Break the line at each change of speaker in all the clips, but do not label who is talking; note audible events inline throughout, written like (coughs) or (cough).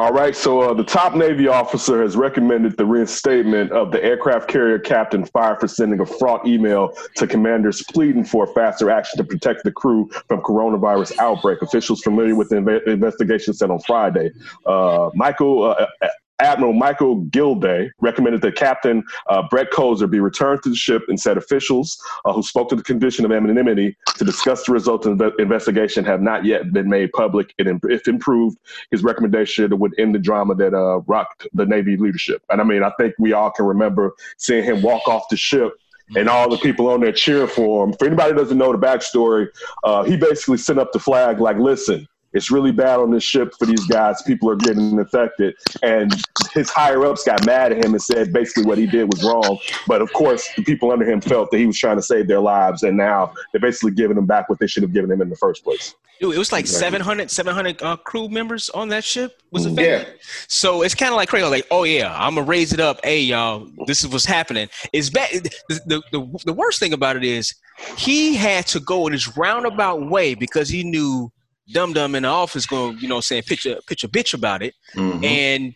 All right, so uh, the top Navy officer has recommended the reinstatement of the aircraft carrier captain fired for sending a fraught email to commanders pleading for faster action to protect the crew from coronavirus outbreak. Officials familiar with the inve- investigation said on Friday. Uh, Michael uh, Admiral Michael Gilday recommended that Captain uh, Brett Crozier be returned to the ship and said officials uh, who spoke to the condition of anonymity to discuss the results of the investigation have not yet been made public. It, if improved, his recommendation would end the drama that uh, rocked the Navy leadership. And I mean, I think we all can remember seeing him walk off the ship and all the people on there cheer for him. For anybody who doesn't know the backstory, uh, he basically sent up the flag like, listen, it's really bad on this ship for these guys. People are getting infected. And his higher ups got mad at him and said basically what he did was wrong. But of course, the people under him felt that he was trying to save their lives. And now they're basically giving them back what they should have given him in the first place.
Dude, it was like exactly. 700, 700 uh, crew members on that ship was affected. Yeah. So it's kind of like crazy. Like, oh yeah, I'm gonna raise it up. Hey y'all, this is what's happening. It's bad. The, the, the, the worst thing about it is he had to go in this roundabout way because he knew Dum Dum in the office going, you know, saying pitch a pitch a bitch about it, mm-hmm. and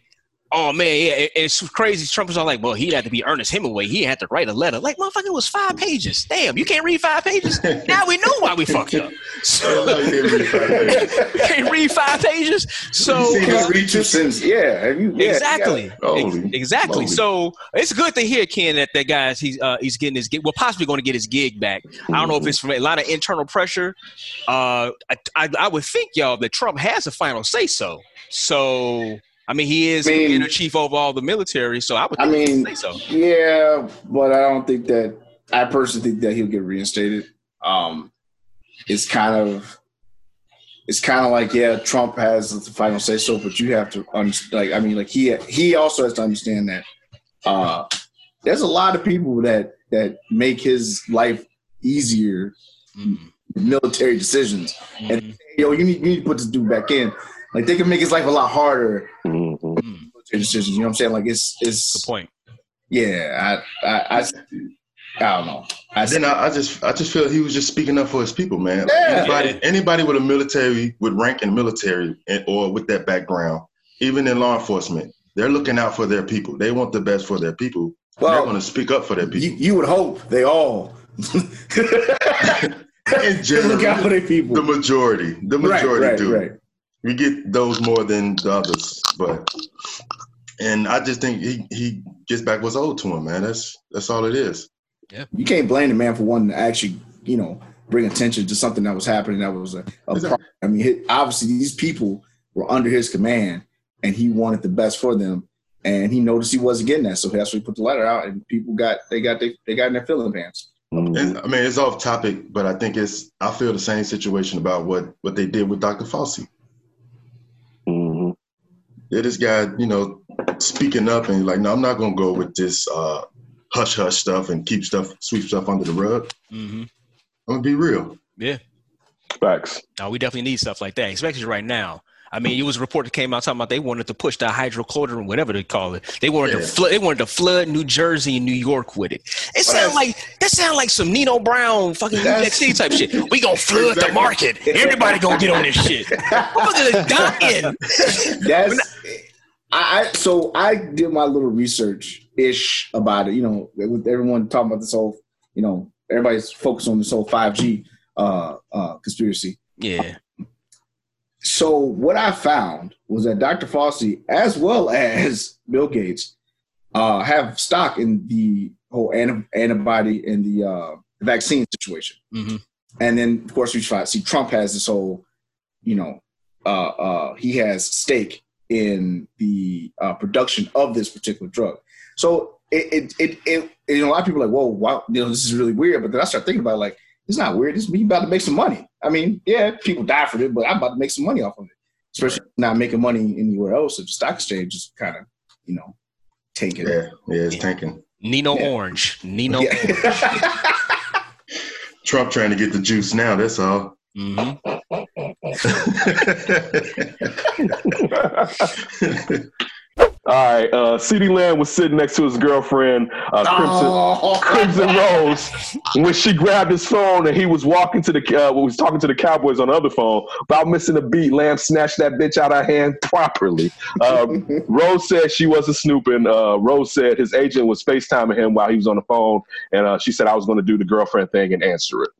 oh man, yeah, it's crazy. Trump was all like, well, he'd have to be Ernest Hemingway. He had to write a letter. Like, motherfucker, it was five pages. Damn, you can't read five pages. (laughs) now we know why we fucked up. (laughs) So (laughs) can't read five pages. So
you read two sentences. Yeah, you,
yeah, exactly, exactly. So it's good to hear Ken that that guy's he's uh, he's getting his gig. Well, possibly going to get his gig back. I don't know if it's from a lot of internal pressure. Uh, I, I, I would think y'all that Trump has a final say so. So I mean, he is I mean, the chief over all the military, so I would. I
mean,
so.
Yeah, but I don't think that. I personally think that he'll get reinstated. Um, it's kind of, it's kind of like yeah, Trump has the final say so, but you have to. Like, I mean, like he he also has to understand that uh, there's a lot of people that that make his life easier, mm-hmm. military decisions, mm-hmm. and yo, you need you need to put this dude back in. Like they can make his life a lot harder. Mm-hmm. Decisions, you know what I'm saying? Like it's it's
the point.
Yeah, I I, I I don't know.
I then I, I, just I just feel he was just speaking up for his people, man. Yeah. Anybody anybody with a military with rank in military and, or with that background, even in law enforcement, they're looking out for their people. They want the best for their people. Well, they're going to speak up for their people.
You, you would hope they all. (laughs)
in (laughs) general, look out for their people. The majority, the majority right, right, do. Right we get those more than the others, but and I just think he he gets back what's owed to him, man. That's that's all it is.
Yeah, you can't blame the man for wanting to actually, you know, bring attention to something that was happening. That was a, a problem. I mean, obviously these people were under his command, and he wanted the best for them, and he noticed he wasn't getting that, so that's why he put the letter out, and people got they got they, they got in their feeling pants.
And, I mean, it's off topic, but I think it's I feel the same situation about what what they did with Dr. Fauci yeah, this guy, you know, speaking up and like, no, I'm not gonna go with this uh, hush hush stuff and keep stuff, sweep stuff under the rug. Mm-hmm. I'm gonna be real.
Yeah.
Facts.
No, we definitely need stuff like that, especially right now. I mean, it was a report that came out talking about they wanted to push the hydrochloride, whatever they call it. They wanted yeah. to flood. They wanted to flood New Jersey and New York with it. It sounds like that sounds like some Nino Brown fucking UXC type shit. We gonna flood exactly. the market. Everybody gonna get on this shit. Motherfuckers dying.
That's. I, so I did my little research ish about it. You know, with everyone talking about this whole, you know, everybody's focused on this whole five G uh, uh, conspiracy.
Yeah
so what I found was that Dr. Fauci, as well (laughs) as Bill Gates, uh, have stock in the whole antibody and the uh, vaccine situation. Mm-hmm. And then, of course, we see Trump has this whole, you know, uh, uh, he has stake in the uh, production of this particular drug. So it, it, it, it, you know, a lot of people are like, whoa, wow, you know, this is really weird. But then I start thinking about it, like, it's not weird. It's me about to make some money. I mean, yeah, people die for it, but I'm about to make some money off of it. Especially right. not making money anywhere else. If the stock exchange is kind of, you know, tanking.
Yeah, yeah, it's tanking.
Nino yeah. Orange. Nino yeah. Orange. (laughs)
Trump trying to get the juice now, that's all.
Mm-hmm. (laughs) (laughs)
All right. Uh, CeeDee Lamb was sitting next to his girlfriend, uh, Crimson, oh. (laughs) Crimson Rose, when she grabbed his phone and he was walking to the, uh, was talking to the Cowboys on the other phone. About missing a beat, Lamb snatched that bitch out of her hand (laughs) properly. Um, (laughs) Rose said she wasn't snooping. Uh, Rose said his agent was FaceTiming him while he was on the phone, and uh, she said I was going to do the girlfriend thing and answer it.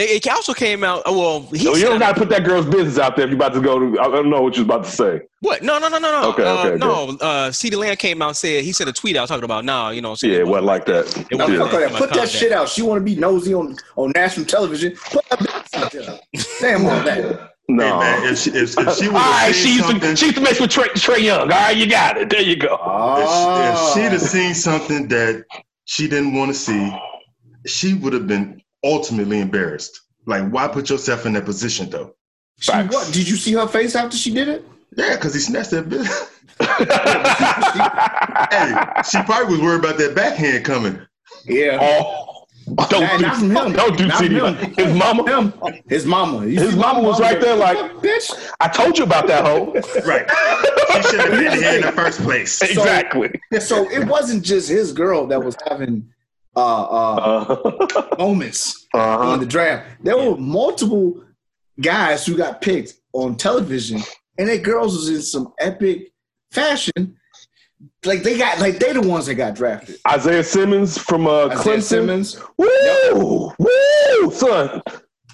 It, also came out. Uh, well,
he no, you don't got to put that girl's business out there if you're about to go to. I don't know what you're about to say.
What? No, no, no, no, no.
Okay, uh, okay.
No, uh, CeeDee Lamb came out and said he said a tweet I was talking about. Now, you know.
So yeah, it wasn't like that. It wasn't
yeah. Put that shit out. She want to be nosy on on national television. Put that business out there. Damn all that. (laughs)
No, hey man,
if she, if, if she all
right, she used, to, she used to mess with Trey, Trae Young. All right, you got it. There you go.
Oh. If, if she'd have seen something that she didn't want to see, she would have been ultimately embarrassed. Like, why put yourself in that position though?
She, what? Did you see her face after she did it?
Yeah, because he snatched that bitch. (laughs) hey, she probably was worried about that backhand coming.
Yeah.
Oh. Don't nah, do, him. don't do CeeDee. His mama.
Him. His mama.
You his mama was right there, like, bitch. I told you about that hoe.
right. She should have been here in the first place.
Exactly.
So, so it wasn't just his girl that was having uh, uh, uh moments uh-huh. in the draft. There were multiple guys who got picked on television, and their girls was in some epic fashion. Like they got, like they the ones that got drafted.
Isaiah Simmons from uh, Isaiah Clemson.
Simmons.
Woo, yep. woo, son.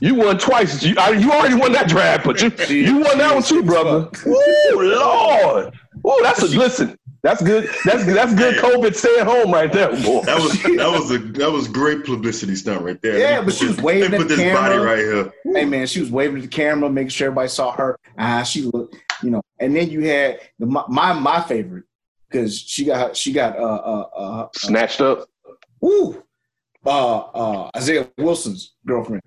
You won twice. You, I, you already won that draft, but you (laughs) you won that one too, brother. Woo, Lord. Woo, that's a listen. That's good. That's that's good. COVID stay at home right there, boy.
That was that was a that was great publicity stunt right there.
Yeah, but she was waving at the camera.
Body right here.
Hey man, she was waving at the camera, making sure everybody saw her. Ah, she looked, you know. And then you had the, my my favorite because she got she got uh uh, uh, uh
snatched up.
Ooh, uh uh Isaiah Wilson's girlfriend.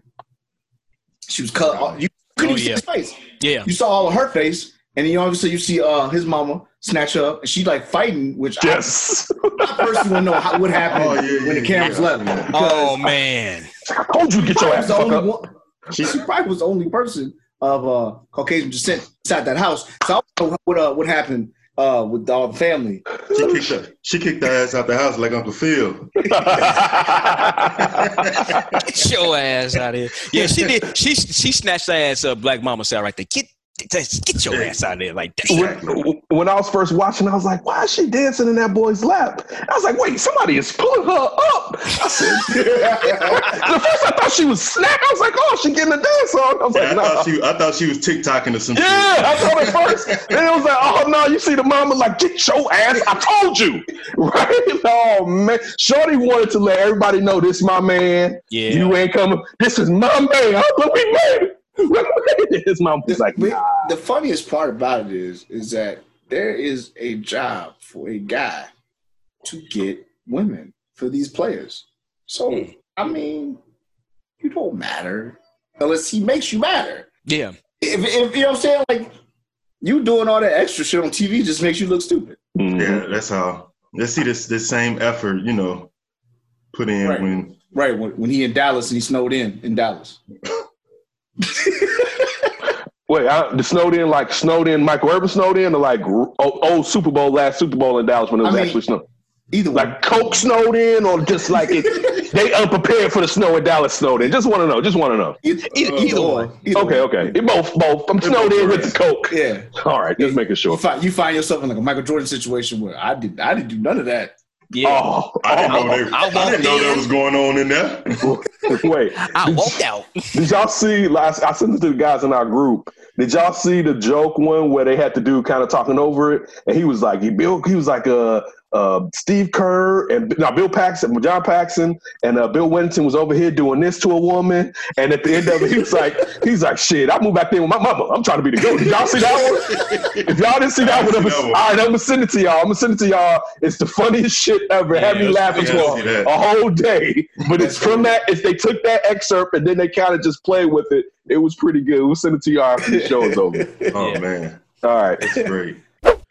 She was cut. You couldn't oh, even yeah. see his face.
Yeah,
you saw all of her face, and then you obviously you see uh his mama snatch her up, and she like fighting, which
yes.
I, I personally want to know how, what happened oh, yeah, when the cameras yeah. left.
Oh man,
I told you get your ass up. One,
she, she probably was the only person of uh, Caucasian descent inside that house. So I don't know what uh, what happened uh, with all the family.
She kicked her, she kicked her ass out the house like Uncle Phil. (laughs)
Get your ass out of here. Yeah, she did. She she snatched her ass up. Black Mama said right there. Get Get your ass out of there, like
when, when, I was first watching, I was like, "Why is she dancing in that boy's lap?" I was like, "Wait, somebody is pulling her up." I said, (laughs) "The first I thought she was snapping. I was like, "Oh, she getting a dance on." I was
yeah,
like,
I, nah. thought she, I thought she was TikToking or something.
Yeah, I thought at first. then it was like, "Oh no, you see the mama like, get your ass!" I told you, (laughs) right? Oh man, Shorty wanted to let everybody know this my man.
Yeah,
you ain't coming. This is my man. I thought we made it. His mom was like,
nah. the funniest part about it is, is that there is a job for a guy to get women for these players. So mm. I mean, you don't matter unless he makes you matter.
Yeah.
If, if you know what I'm saying, like you doing all that extra shit on TV just makes you look stupid.
Mm-hmm. Yeah, that's how. Let's see this this same effort, you know, put in
right.
when
right when, when he in Dallas and he snowed in in Dallas. (laughs)
Wait, I, the snowed in like snowed in Michael Irvin snowed in or like old, old, Super Bowl last Super Bowl in Dallas when it was I mean, actually snow.
Either
like
one.
Coke snowed in or just like it, (laughs) they unprepared for the snow in Dallas snowed in. Just want to know. Just want to know.
Uh, either, either, either one. Either
okay,
one.
okay. It both both. I'm snowed in with the Coke.
Yeah.
All right, just making sure.
You find, you find yourself in like a Michael Jordan situation where I did I didn't do none of that.
Yeah. Oh,
I didn't know, they, I, I didn't know that was going on in there. (laughs)
Wait.
I walked out.
Did y'all see last I sent it to the guys in our group. Did y'all see the joke one where they had to do kind of talking over it? And he was like, he built, he was like, uh, uh, Steve Kerr and now Bill Paxson, John Paxson, and uh, Bill Wennington was over here doing this to a woman. And at the end of it, he was like, (laughs) he's like, shit, I moved back there with my mama. I'm trying to be the goat. Did y'all see that one? if y'all didn't see that one, I'm all right, I'm gonna send it to y'all. I'm gonna send it to y'all. It's the funniest shit ever. Yeah, Had me laughing for a whole day. But it's from that. If they took that excerpt and then they kind of just played with it, it was pretty good. We'll send it to y'all after the show is over. (laughs)
Oh yeah. man.
All right,
it's great.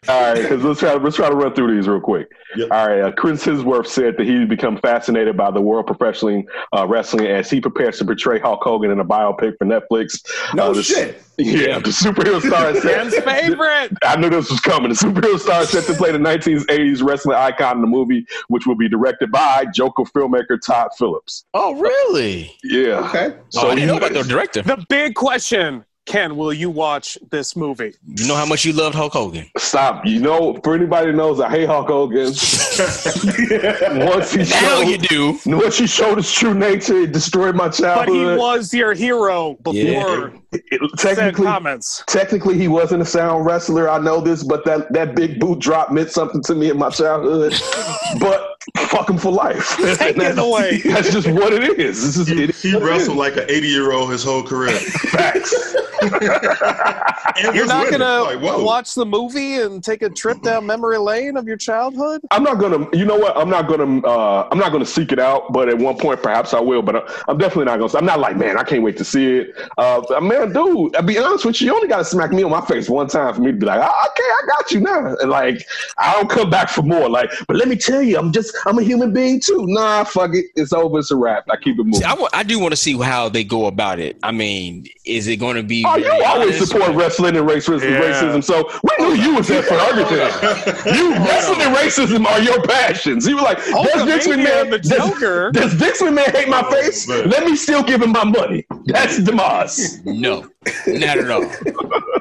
All right, (laughs) because let's try, let's try to run through these real quick. Yep. All right, uh, Chris Hemsworth said that he's become fascinated by the world of professional uh, wrestling as he prepares to portray Hulk Hogan in a biopic for Netflix.
No uh, the, shit.
Yeah, the superhero star. (laughs)
Dan's favorite.
I knew this was coming. The superhero star set to play the 1980s wrestling icon in the movie, which will be directed by Joker filmmaker Todd Phillips.
Oh, really?
Yeah.
Okay.
So oh, I didn't know about the director.
The big question Ken, will you watch this movie?
You know how much you loved Hulk Hogan.
Stop. You know, for anybody who knows, I hate Hulk Hogan. (laughs)
once he now showed, you do.
Once he showed his true nature, it destroyed my childhood.
But he was your hero before. Yeah. It, it, technically, comments.
technically, he wasn't a sound wrestler. I know this, but that that big boot drop meant something to me in my childhood. (laughs) but fuck him for life.
Take it (laughs) away.
That's just what it is. This is
he,
it,
he wrestled like an 80 year old his whole career.
Facts. (laughs)
You're not gonna watch the movie and take a trip down memory lane of your childhood.
I'm not gonna. You know what? I'm not gonna. Uh, I'm not gonna seek it out. But at one point, perhaps I will. But I'm definitely not gonna. I'm not like, man, I can't wait to see it. Uh, man, dude, I'll be honest with you. You only got to smack me on my face one time for me to be like, oh, okay, I got you now. And like, I don't come back for more. Like, but let me tell you, I'm just, I'm a human being too. Nah, fuck it. It's over. It's a wrap. I keep it moving.
See, I, w- I do want to see how they go about it. I mean, is it going to be?
Oh, you always support wrestling and racism, yeah. racism. So we knew you was there for everything. (laughs) you wrestling and racism are your passions. You were like, oh, does Vince McMahon, the Joker. Does, does Vince McMahon hate my oh, face? Oh, Let me still give him my money. That's Demas.
No, not at all.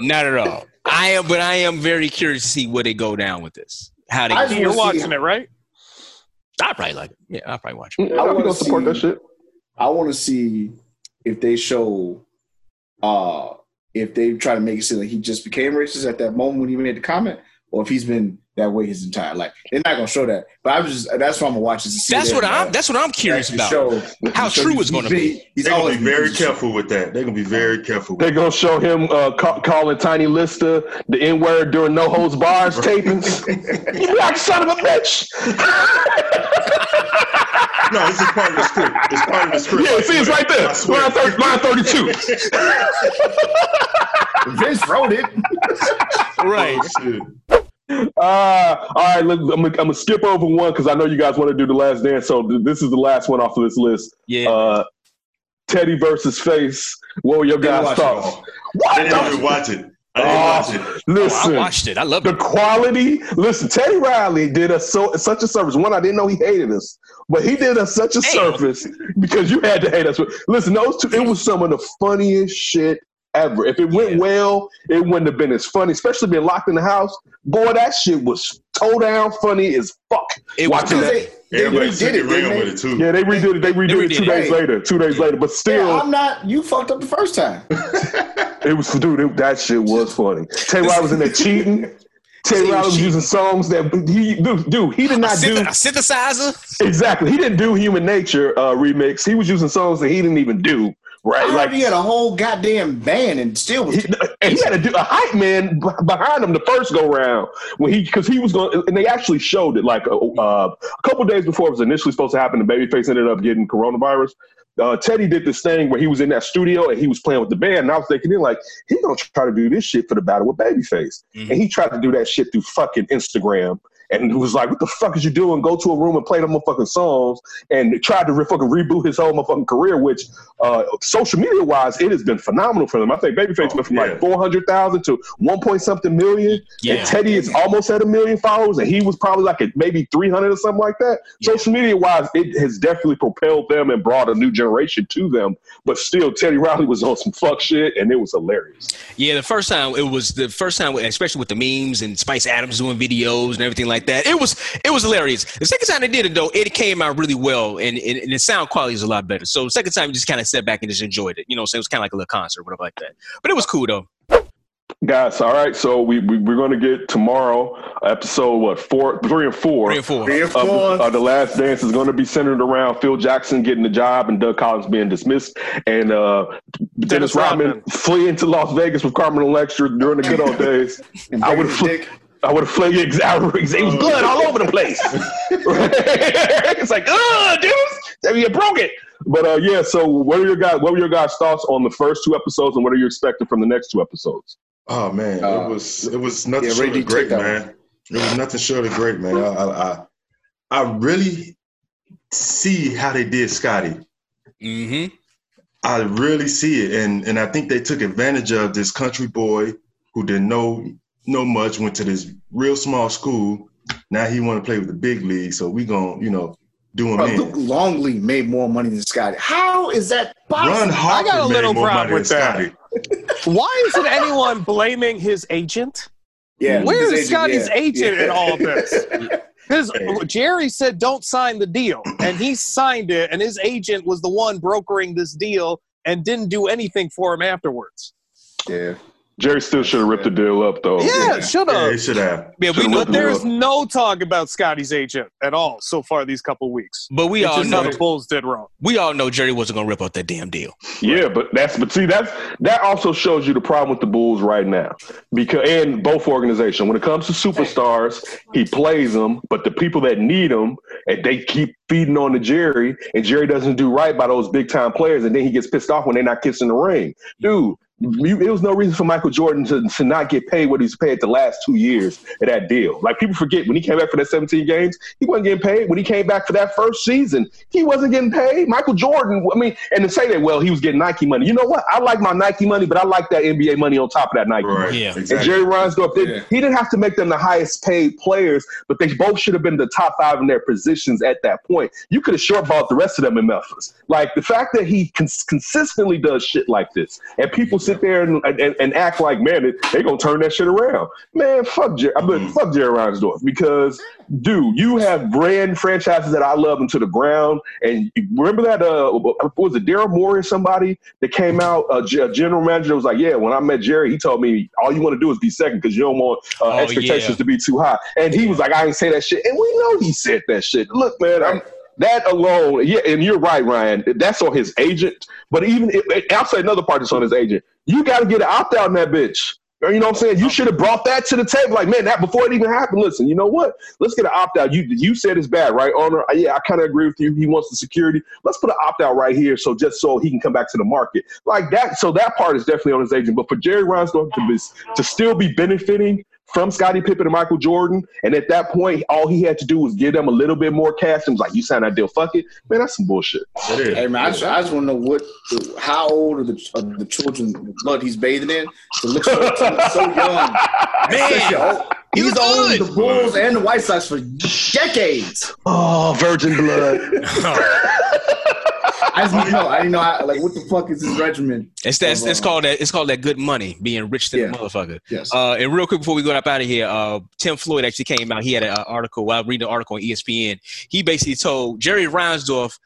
not at all. I am, but I am very curious to see where they go down with this. How they?
You're watching it, right?
I probably like it. Yeah, I'll probably watch it.
I want to support that shit.
I want to see if they show, uh, if they try to make it seem like he just became racist at that moment when he made the comment, or if he's been that way his entire life. They're not gonna show that, but I'm just that's why I'm gonna watch this.
That's what I'm. That's what I'm curious about. Show, how true it's gonna be.
He's They're gonna be very careful with that. They're gonna be very careful.
They're gonna show him uh, ca- calling Tiny Lister the N word during No Holds Barred tapings. (laughs) you black son of a bitch. (laughs)
no, this is part of the script. It's part of the script.
Yeah, see, it's right there. Line, 30, line 32. (laughs)
Vince wrote it.
right.
Oh, uh, all right, let, I'm, I'm gonna skip over one because I know you guys want to do the last dance. So th- this is the last one off of this list.
Yeah.
Uh, Teddy versus Face. What were your guys' thoughts?
What? I didn't even watch it. I didn't
watch oh, it. Listen,
oh, I watched it. I love
the
it.
quality. Listen, Teddy Riley did us so such a service. One, I didn't know he hated us, but he did us such a Damn. service because you had to hate us. Listen, those two. It was some of the funniest shit ever. If it went yeah. well, it wouldn't have been as funny, especially being locked in the house. Boy, that shit was toe down funny as fuck.
It Watching
was that. They, they redid it,
with it too.
Yeah, they redid it. They redid, they redid it two it. days later. Two days later, but still,
yeah, I'm not. You fucked up the first time. (laughs)
it was, dude. It, that shit was funny. Tay Riley was in there cheating. (laughs) Tay Riley was using songs that he dude, dude he did not do
a synthesizer.
Exactly, he didn't do Human Nature uh, remix. He was using songs that he didn't even do. Right,
like he had a whole goddamn band and still was.
He, and he had a, a hype man behind him the first go round when he because he was going and they actually showed it like uh, uh, a couple days before it was initially supposed to happen. The babyface ended up getting coronavirus. Uh, Teddy did this thing where he was in that studio and he was playing with the band, and I was thinking, like, he's gonna try to do this shit for the battle with Babyface, mm-hmm. and he tried to do that shit through fucking Instagram and who was like, "What the fuck is you doing? Go to a room and play them motherfucking songs." And tried to re- fucking reboot his whole motherfucking career. Which, uh, social media wise, it has been phenomenal for them. I think Babyface oh, went from yeah. like four hundred thousand to one point something million. Yeah. And Teddy is almost at a million followers, and he was probably like at maybe three hundred or something like that. Yeah. Social media wise, it has definitely propelled them and brought a new generation to them. But still, Teddy Riley was on some fuck shit, and it was hilarious.
Yeah, the first time it was the first time, especially with the memes and Spice Adams doing videos and everything like like that. It was it was hilarious. The second time they did it though, it came out really well, and, and, and the sound quality is a lot better. So the second time, you just kind of sat back and just enjoyed it. You know, so it was kind of like a little concert, whatever like that. But it was cool though.
Guys, all right. So we, we are going to get tomorrow episode what four, three and four.
Three and four.
Three and four.
Uh, the last dance is going to be centered around Phil Jackson getting the job and Doug Collins being dismissed, and uh, Dennis, Dennis Rodman, Rodman fleeing to Las Vegas with Carmen Electra during the good old days. (laughs) I would have. I would have flung (laughs) it. It was blood all over the place. (laughs) (laughs) it's like, oh, dude, you broke it. But uh, yeah. So, what are your guys? What were your guys' thoughts on the first two episodes, and what are you expecting from the next two episodes?
Oh man, uh, it was it was nothing yeah, short of great, man. It was nothing short of great, man. I, I I really see how they did Scottie.
Mm-hmm.
I really see it, and and I think they took advantage of this country boy who didn't know know much, went to this real small school. Now he want to play with the big league, so we gonna you know do him Bro, in.
Luke Longley made more money than Scottie. How is that possible?
Ron Harper I got a little problem with that. (laughs)
Why isn't anyone blaming his agent?
Yeah,
where is Scottie's yeah, agent yeah. in all of this? (laughs) Because Jerry said don't sign the deal, and he signed it, and his agent was the one brokering this deal and didn't do anything for him afterwards.
Yeah.
Jerry still should have ripped the deal up, though.
Yeah, yeah. should have.
Yeah, he should have.
Yeah, we, but there's no talk about Scottie's agent at all so far these couple weeks.
But we all know
the Bulls did wrong.
We all know Jerry wasn't gonna rip up that damn deal.
Yeah, but that's but see that's that also shows you the problem with the Bulls right now because and both organizations when it comes to superstars, he plays them, but the people that need them and they keep feeding on to Jerry, and Jerry doesn't do right by those big time players, and then he gets pissed off when they're not kissing the ring, dude it was no reason for Michael Jordan to, to not get paid what he's paid the last two years of that deal. Like people forget when he came back for that 17 games, he wasn't getting paid. When he came back for that first season, he wasn't getting paid. Michael Jordan, I mean, and to say that, well, he was getting Nike money. You know what? I like my Nike money, but I like that NBA money on top of that Nike
right,
money.
Yeah,
exactly. And Jerry Reinsdorf, did, yeah. he didn't have to make them the highest paid players, but they both should have been the top five in their positions at that point. You could have shortballed the rest of them in Memphis. Like the fact that he cons- consistently does shit like this, and people sit there and, and and, act like, man, they gonna turn that shit around. Man, fuck Jerry. I mean, fuck Jerry Reinsdorf because, dude, you have brand franchises that I love into the ground. And remember that? Uh, was it Daryl Morey or somebody that came out? A, a general manager was like, yeah, when I met Jerry, he told me all you want to do is be second because you don't want uh, oh, expectations yeah. to be too high. And he was like, I ain't say that shit. And we know he said that shit. Look, man, I'm that alone, yeah, and you're right, Ryan. That's on his agent. But even if, I'll say another part that's on his agent. You got to get an opt out in that bitch. You know what I'm saying? You should have brought that to the table. Like, man, that before it even happened. Listen, you know what? Let's get an opt out. You you said it's bad, right, owner? Uh, yeah, I kind of agree with you. He wants the security. Let's put an opt out right here, so just so he can come back to the market like that. So that part is definitely on his agent. But for Jerry Reinsdorf to be to still be benefiting from Scottie Pippen and Michael Jordan. And at that point, all he had to do was give them a little bit more cash and was like, "You signed that deal, fuck it, man. That's some bullshit."
Hey man, I just, I just want to know what, how old are the, are the children the blood he's bathing in to look so, so young, (laughs)
man.
He's owned the Bulls and the White Sox for decades.
Oh, virgin blood. (laughs)
I just didn't know. I didn't know. How, like, what the fuck is this regimen?
It's that. Of, it's uh, called that. It's called that good money, being rich to yeah. the motherfucker.
Yes.
Uh, and real quick before we go up out of here, uh, Tim Floyd actually came out. He had an article. While well, reading the article on ESPN, he basically told Jerry Reinsdorf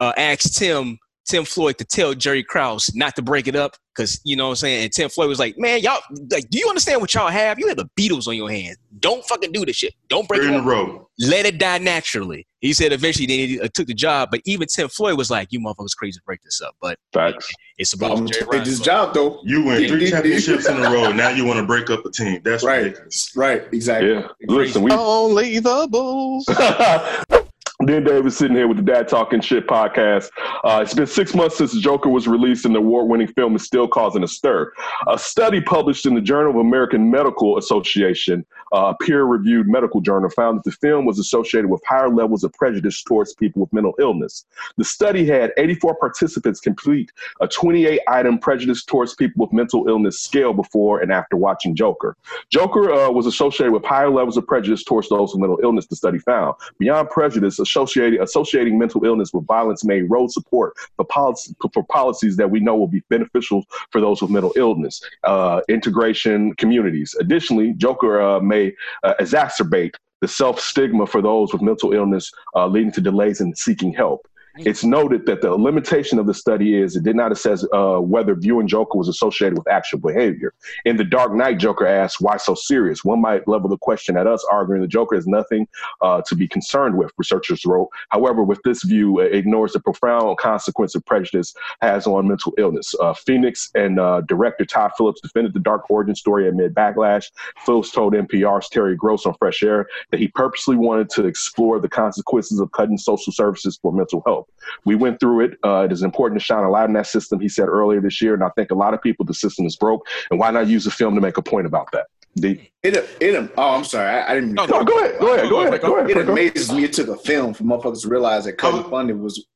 uh, asked Tim Tim Floyd to tell Jerry Krause not to break it up because you know what I'm saying. And Tim Floyd was like, "Man, y'all, like, do you understand what y'all have? You have the Beatles on your hands. Don't fucking do this shit. Don't break
You're
it
in up. row.
Let it die naturally." He said eventually they uh, took the job, but even Tim Floyd was like, "You motherfuckers crazy to break this up." But
Facts.
it's about um,
Jerry his job though.
You win three championships in a row. Now you want to break up a team? That's
right.
Ridiculous.
Right. Exactly.
Yeah. Listen, we
only the Bulls. (laughs)
Dan Davis sitting here with the Dad Talking Shit podcast. Uh, it's been six months since the Joker was released, and the award winning film is still causing a stir. A study published in the Journal of American Medical Association, a uh, peer reviewed medical journal, found that the film was associated with higher levels of prejudice towards people with mental illness. The study had 84 participants complete a 28 item prejudice towards people with mental illness scale before and after watching Joker. Joker uh, was associated with higher levels of prejudice towards those with mental illness, the study found. Beyond prejudice, associating, associating mental illness with violence may erode support for, policy, for policies that we know will be beneficial for those with mental illness, uh, integration communities. Additionally, Joker uh, may uh, exacerbate the self stigma for those with mental illness, uh, leading to delays in seeking help. It's noted that the limitation of the study is it did not assess uh, whether viewing Joker was associated with actual behavior. In The Dark Knight, Joker asks, why so serious? One might level the question at us, arguing the Joker has nothing uh, to be concerned with, researchers wrote. However, with this view, it ignores the profound consequence of prejudice has on mental illness. Uh, Phoenix and uh, director Todd Phillips defended the dark origin story amid backlash. Phillips told NPR's Terry Gross on Fresh Air that he purposely wanted to explore the consequences of cutting social services for mental health. We went through it. Uh, it is important to shine a light on that system, he said earlier this year. And I think a lot of people, the system is broke. And why not use a film to make a point about that?
The, it, it, oh, I'm sorry. I, I didn't.
No, go, go ahead. Go ahead. Go ahead. Go ahead.
It amazes me. It took a film for motherfuckers to realize that cutting oh. funding was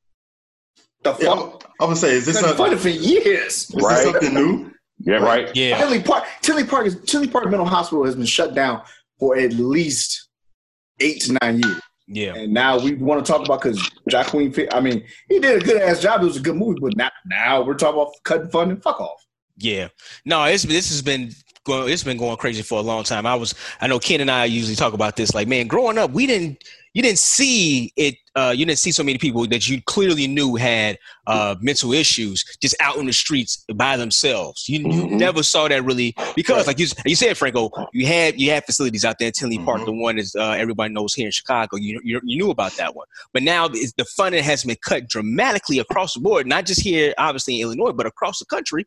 the fuck. Yeah, I'm gonna say, is this
something funded for years?
Is right. this something new?
Yeah, right.
Yeah.
Tinley Park, Tinley Park, is, Tinley Park Mental Hospital has been shut down for at least eight to nine years.
Yeah.
And now we want to talk about because Joaquin, I mean, he did a good ass job. It was a good movie, but now, now we're talking about cutting funding. Fuck off.
Yeah. No, it's this has been It's been going crazy for a long time. I was. I know Ken and I usually talk about this. Like, man, growing up, we didn't you didn't see it. Uh, you didn't see so many people that you clearly knew had uh, mental issues just out in the streets by themselves. You, mm-hmm. never saw that really because, like you, you said, Franco, you had you had facilities out there in Tinley Park. Mm-hmm. The one is uh, everybody knows here in Chicago. You, you, you knew about that one, but now the funding has been cut dramatically across the board, not just here, obviously in Illinois, but across the country.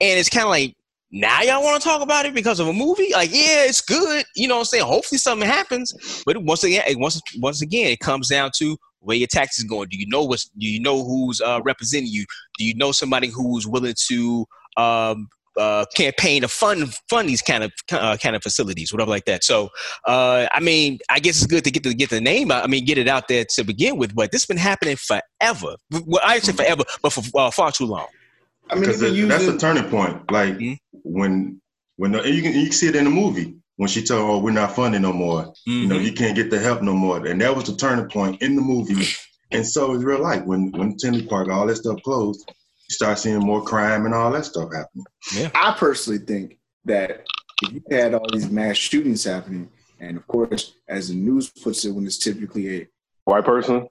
And it's kind of like now y'all want to talk about it because of a movie? Like, yeah, it's good. You know what I'm saying? Hopefully something happens. But once again, once once again, it comes down to where your taxes going. Do you know what's do you know who's uh, representing you? Do you know somebody who's willing to um, uh, campaign to fund fund these kind of uh, kind of facilities, whatever like that. So, uh, I mean, I guess it's good to get to get the name out. I mean, get it out there to begin with. But this has been happening forever. Well, I say forever, but for uh, far too long.
I mean, using... that's a turning point. Like mm-hmm. When when the, you can you can see it in the movie when she told, "Oh, we're not funding no more. Mm-hmm. You know, mm-hmm. you can't get the help no more." And that was the turning point in the movie. And so it's real life when when Tinley Park, all that stuff closed, you start seeing more crime and all that stuff happening.
Yeah. I personally think that if you had all these mass shootings happening, and of course, as the news puts it, when it's typically a
white person,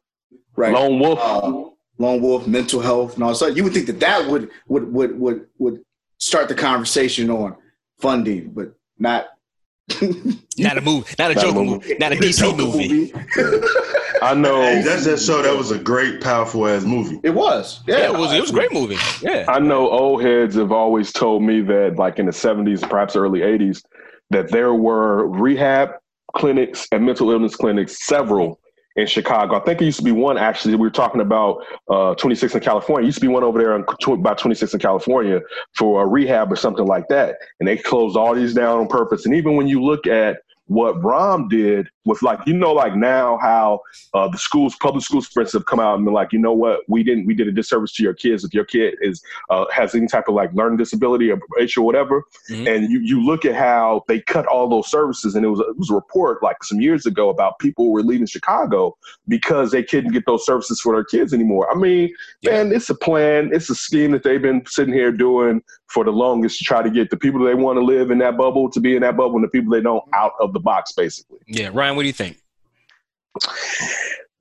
right,
lone wolf. Uh,
lone wolf, mental health, and all that. You would think that that would would would would would start the conversation on funding, but not. (laughs)
not a movie, not a not Joker movie, not a DC movie. (laughs)
I know.
Hey, that show. that was a great, powerful ass movie.
It was.
Yeah, yeah, it was. It was a great movie. Yeah.
I know old heads have always told me that, like in the '70s, perhaps early '80s, that there were rehab clinics and mental illness clinics, several in Chicago. I think it used to be one actually. We were talking about uh, 26 in California. It used to be one over there on about 26 in California for a rehab or something like that. And they closed all these down on purpose. And even when you look at what Rahm did with like you know like now how uh, the schools public schools for have come out and been like you know what? We didn't we did a disservice to your kids. If your kid is uh, has any type of like learning disability or issue or whatever mm-hmm. and you you look at how they cut all those services and it was it was a report like some years ago about people who were leaving Chicago because they couldn't get those services for their kids anymore. I mean yeah. man it's a plan. It's a scheme that they've been sitting here doing for the longest to try to get the people they want to live in that bubble to be in that bubble and the people they don't out of the box basically
yeah Ryan what do you think?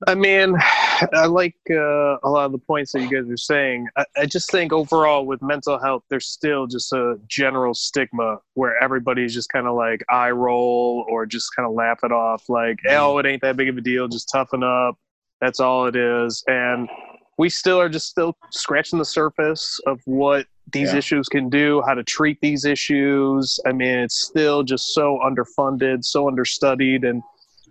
I mean, I like uh, a lot of the points that you guys are saying. I, I, just think overall with mental health, there's still just a general stigma where everybody's just kind of like eye roll or just kind of laugh it off, like, mm-hmm. oh, it ain't that big of a deal, just toughen up. That's all it is. And we still are just still scratching the surface of what these yeah. issues can do, how to treat these issues. I mean, it's still just so underfunded, so understudied, and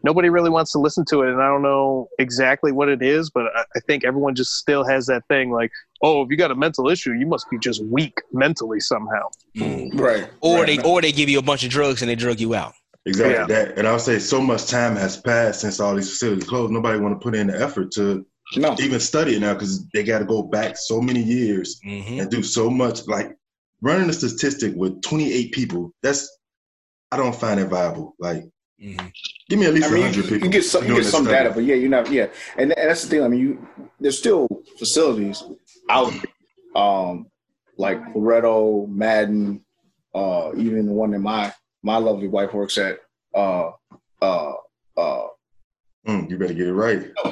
nobody really wants to listen to it. And I don't know exactly what it is, but I think everyone just still has that thing like, oh, if you got a mental issue, you must be just weak mentally somehow.
Mm. Right.
Or
right.
they or they give you a bunch of drugs and they drug you out.
Exactly yeah. that. And I'll say so much time has passed since all these facilities closed. Nobody want to put in the effort to no. even study it now because they got to go back so many years mm-hmm. and do so much. Like running a statistic with 28 people, that's I don't find it viable. Like Mm-hmm. Give me at least I mean, 100 people.
You get some, you get some data, but yeah, you're not, yeah. And, and, that's the thing. I mean, you there's still facilities out um, like Loretto, Madden, uh, even the one that my my lovely wife works at. Uh, uh, uh,
mm, you better get it right. (laughs)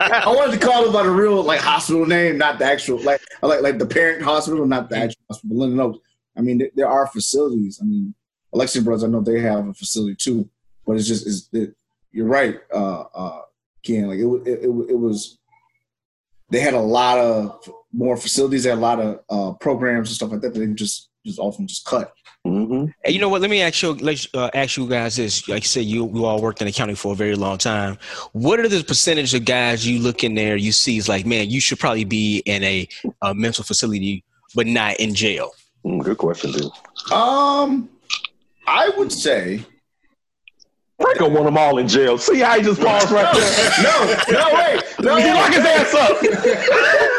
I wanted to call it by the real like hospital name, not the actual like like like the parent hospital, not the actual hospital. Linden Oaks. I mean, there, there are facilities. I mean, Alexian Brothers, I know they have a facility too, but it's just is it, you're right, uh, uh, Ken. Like it, it, it, it, was they had a lot of more facilities, they had a lot of uh, programs and stuff like that. They just just often just cut.
Mm-hmm. Hey, you know what? Let me ask you. Let uh, ask you guys this. Like you said, you you all worked in accounting for a very long time. What are the percentage of guys you look in there? You see is like, man, you should probably be in a, a mental facility, but not in jail.
Mm, good question, dude.
Um, I would say
Franco want them all in jail. See how he just paused right there? (laughs)
no, no, wait. No,
he lock his ass up. (laughs)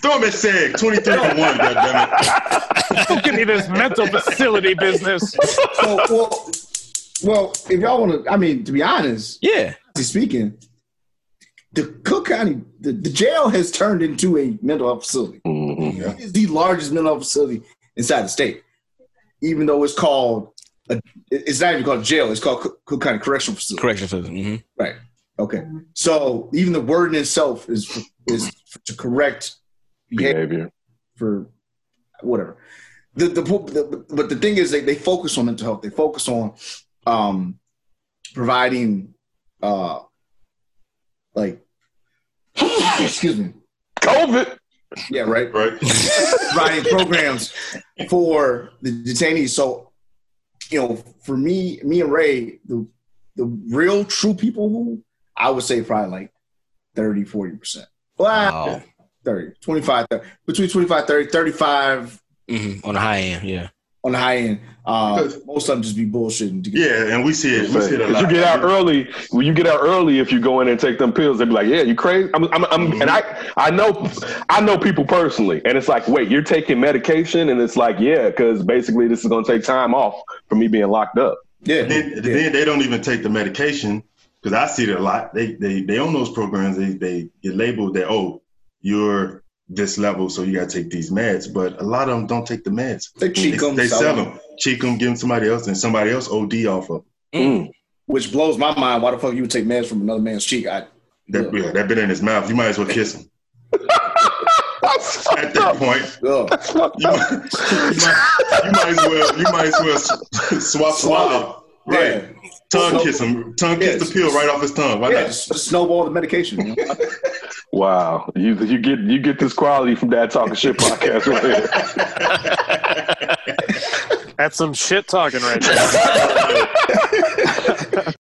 Throw him at SAG. 23 for 1, goddammit.
Don't give me this mental facility business.
So, well, well, if y'all want to, I mean, to be honest,
yeah,
speaking, the Cook County, the, the jail has turned into a mental health facility. Mm-hmm. It is the largest mental health facility inside the state, even though it's called a, it's not even called jail. It's called Cook County Correctional Facility.
Correctional Facility. Mm-hmm.
Right. Okay. So even the word in itself is is to correct behavior, behavior. for whatever. The, the, the, but the thing is, they, they focus on mental health. They focus on um, providing, uh, like, (coughs) excuse me,
COVID.
Yeah, right.
Right. (laughs)
providing programs for the detainees. So you know, for me, me and Ray, the the real true people who I would say probably like 30, 40%. Wow. 30, 25, 30, between 25, 30, 35.
Mm-hmm. On the high end, yeah.
On the high end. Uh, most of them just be bullshitting. To
get yeah, and we see it. We see it a lot.
You get out early. When you get out early, if you go in and take them pills, they be like, "Yeah, you crazy." I'm, I'm, I'm mm-hmm. and I, I know, I know people personally, and it's like, wait, you're taking medication, and it's like, yeah, because basically this is going to take time off for me being locked up.
Yeah.
Then,
yeah.
then they don't even take the medication because I see it a lot. They, they, they own those programs. They, they get labeled that oh, you're this level, so you got to take these meds. But a lot of them don't take the meds.
They cheat them.
They, they sell them, cheat them, give them somebody else, and somebody else OD off of.
Mm. Which blows my mind. Why the fuck you would take meds from another man's cheek? I,
that, yeah, that been in his mouth. You might as well kiss him. At that point, you might, you, might, you might as well you might as well swap swallow. Right. Yeah. Tongue kiss him. Tongue kiss the pill right off his tongue. Why
yeah,
not?
Just snowball the medication. You know? (laughs)
wow, you you get you get this quality from that talking shit (laughs) podcast
right here. That's some shit talking right there. (laughs)